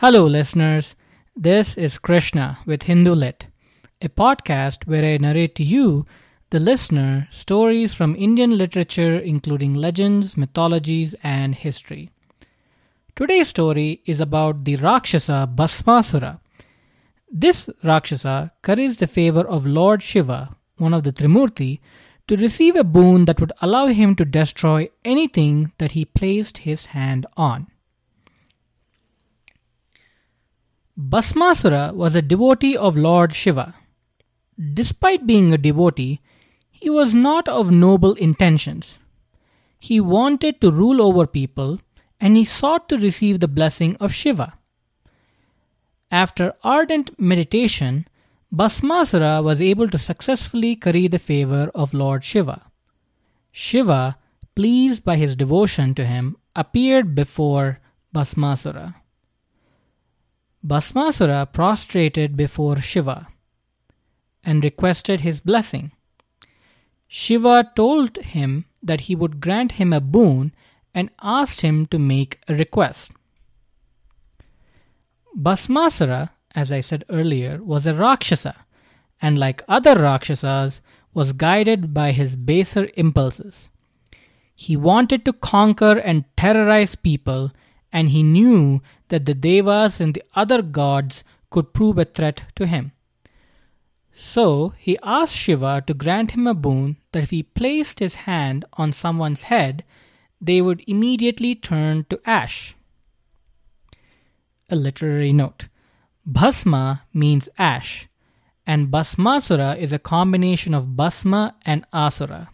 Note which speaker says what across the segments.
Speaker 1: Hello, listeners. This is Krishna with Hindu Lit, a podcast where I narrate to you, the listener, stories from Indian literature, including legends, mythologies, and history. Today's story is about the Rakshasa Bhasmasura. This Rakshasa curries the favor of Lord Shiva, one of the Trimurti, to receive a boon that would allow him to destroy anything that he placed his hand on. Bhasmasura was a devotee of Lord Shiva. Despite being a devotee, he was not of noble intentions. He wanted to rule over people and he sought to receive the blessing of Shiva. After ardent meditation, Bhasmasura was able to successfully curry the favor of Lord Shiva. Shiva, pleased by his devotion to him, appeared before Bhasmasura. Bhasmasura prostrated before Shiva and requested his blessing. Shiva told him that he would grant him a boon and asked him to make a request. Bhasmasura, as I said earlier, was a Rakshasa and, like other Rakshasas, was guided by his baser impulses. He wanted to conquer and terrorize people, and he knew that the Devas and the other gods could prove a threat to him. So he asked Shiva to grant him a boon that if he placed his hand on someone's head, they would immediately turn to ash. A literary note Bhasma means ash, and Bhasmasura is a combination of Bhasma and Asura.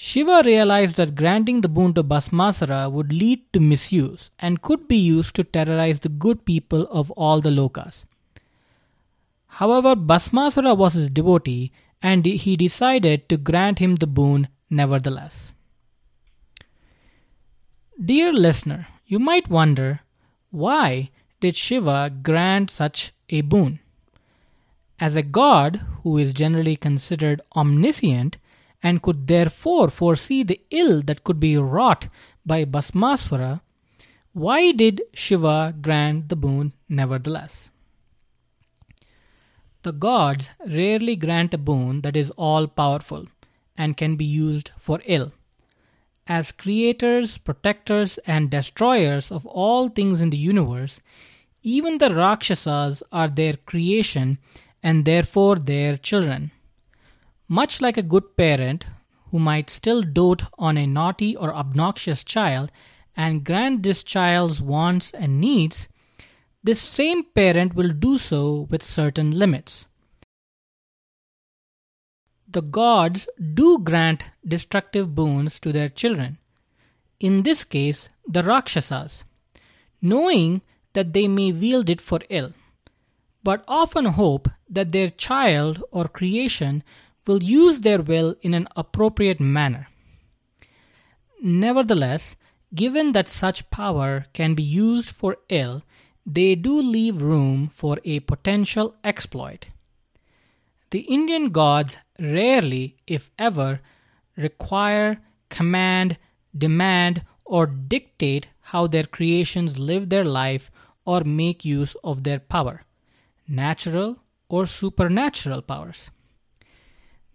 Speaker 1: Shiva realized that granting the boon to Bhasmasura would lead to misuse and could be used to terrorize the good people of all the lokas. However, Bhasmasura was his devotee and he decided to grant him the boon nevertheless. Dear listener, you might wonder why did Shiva grant such a boon? As a god who is generally considered omniscient, and could therefore foresee the ill that could be wrought by Bhasmasura, why did Shiva grant the boon nevertheless? The gods rarely grant a boon that is all powerful and can be used for ill. As creators, protectors, and destroyers of all things in the universe, even the Rakshasas are their creation and therefore their children. Much like a good parent who might still dote on a naughty or obnoxious child and grant this child's wants and needs, this same parent will do so with certain limits. The gods do grant destructive boons to their children, in this case, the Rakshasas, knowing that they may wield it for ill, but often hope that their child or creation will use their will in an appropriate manner. Nevertheless, given that such power can be used for ill, they do leave room for a potential exploit. The Indian gods rarely, if ever, require, command, demand, or dictate how their creations live their life or make use of their power, natural or supernatural powers.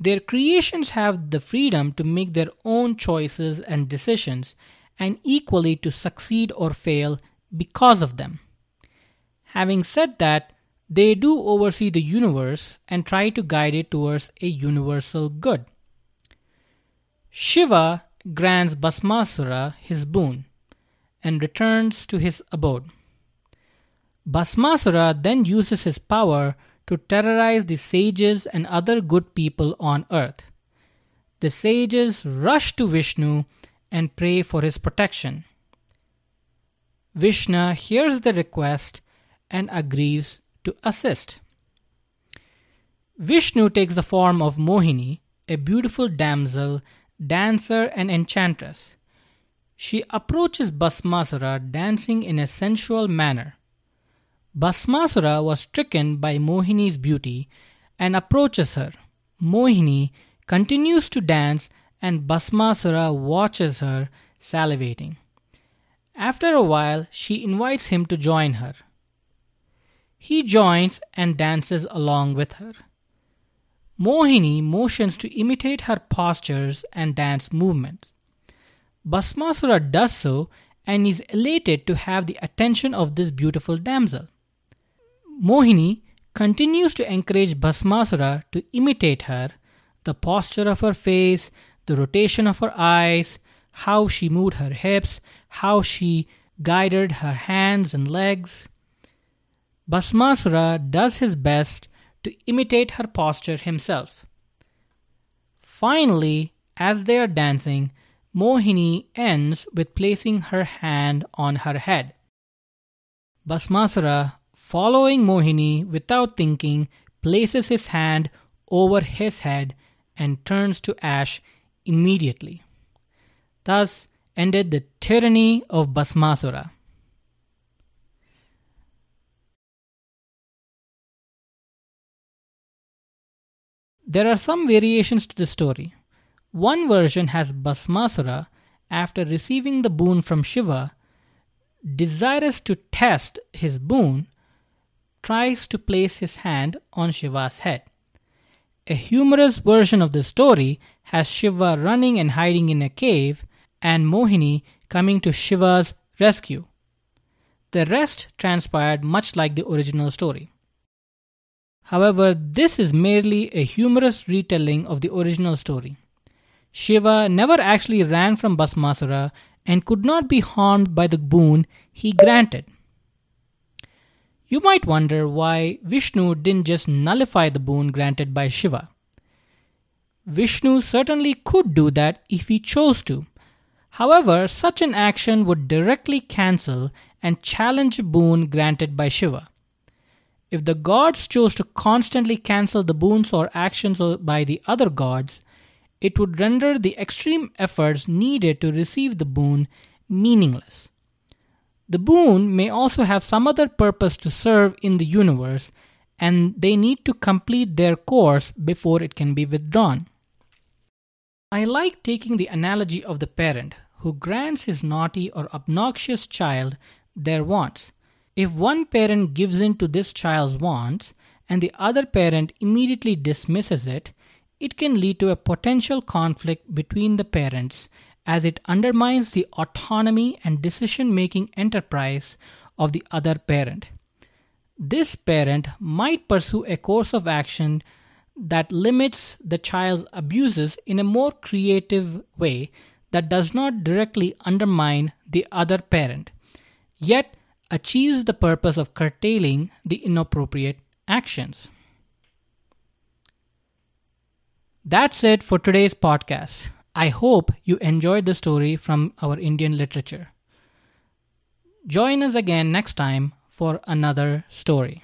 Speaker 1: Their creations have the freedom to make their own choices and decisions, and equally to succeed or fail because of them. Having said that, they do oversee the universe and try to guide it towards a universal good. Shiva grants Bhasmasura his boon and returns to his abode. Bhasmasura then uses his power to terrorize the sages and other good people on earth. The sages rush to Vishnu and pray for his protection. Vishnu hears the request and agrees to assist. Vishnu takes the form of Mohini, a beautiful damsel, dancer, and enchantress. She approaches Bhasmasura dancing in a sensual manner. Bhasmasura was stricken by Mohini's beauty and approaches her. Mohini continues to dance and Bhasmasura watches her salivating. After a while, she invites him to join her. He joins and dances along with her. Mohini motions to imitate her postures and dance movements. Bhasmasura does so and is elated to have the attention of this beautiful damsel. Mohini continues to encourage Bhasmasura to imitate her, the posture of her face, the rotation of her eyes, how she moved her hips, how she guided her hands and legs. Bhasmasura does his best to imitate her posture himself. Finally, as they are dancing, Mohini ends with placing her hand on her head. Bhasmasura, following Mohini without thinking, places his hand over his head and turns to ash immediately. Thus ended the tyranny of Bhasmasura. There are some variations to the story. One version has Bhasmasura, after receiving the boon from Shiva, desirous to test his boon, tries to place his hand on Shiva's head. A humorous version of the story has Shiva running and hiding in a cave and Mohini coming to Shiva's rescue. The rest transpired much like the original story. However, this is merely a humorous retelling of the original story. Shiva never actually ran from Bhasmasura and could not be harmed by the boon he granted. You might wonder why Vishnu didn't just nullify the boon granted by Shiva. Vishnu certainly could do that if he chose to. However, such an action would directly cancel and challenge a boon granted by Shiva. If the gods chose to constantly cancel the boons or actions by the other gods, it would render the extreme efforts needed to receive the boon meaningless. The boon may also have some other purpose to serve in the universe, and they need to complete their course before it can be withdrawn. I like taking the analogy of the parent who grants his naughty or obnoxious child their wants. If one parent gives in to this child's wants and the other parent immediately dismisses it, it can lead to a potential conflict between the parents as it undermines the autonomy and decision making enterprise of the other parent. This parent might pursue a course of action that limits the child's abuses in a more creative way that does not directly undermine the other parent, yet achieves the purpose of curtailing the inappropriate actions. That's it for today's podcast. I hope you enjoyed the story from our Indian literature. Join us again next time for another story.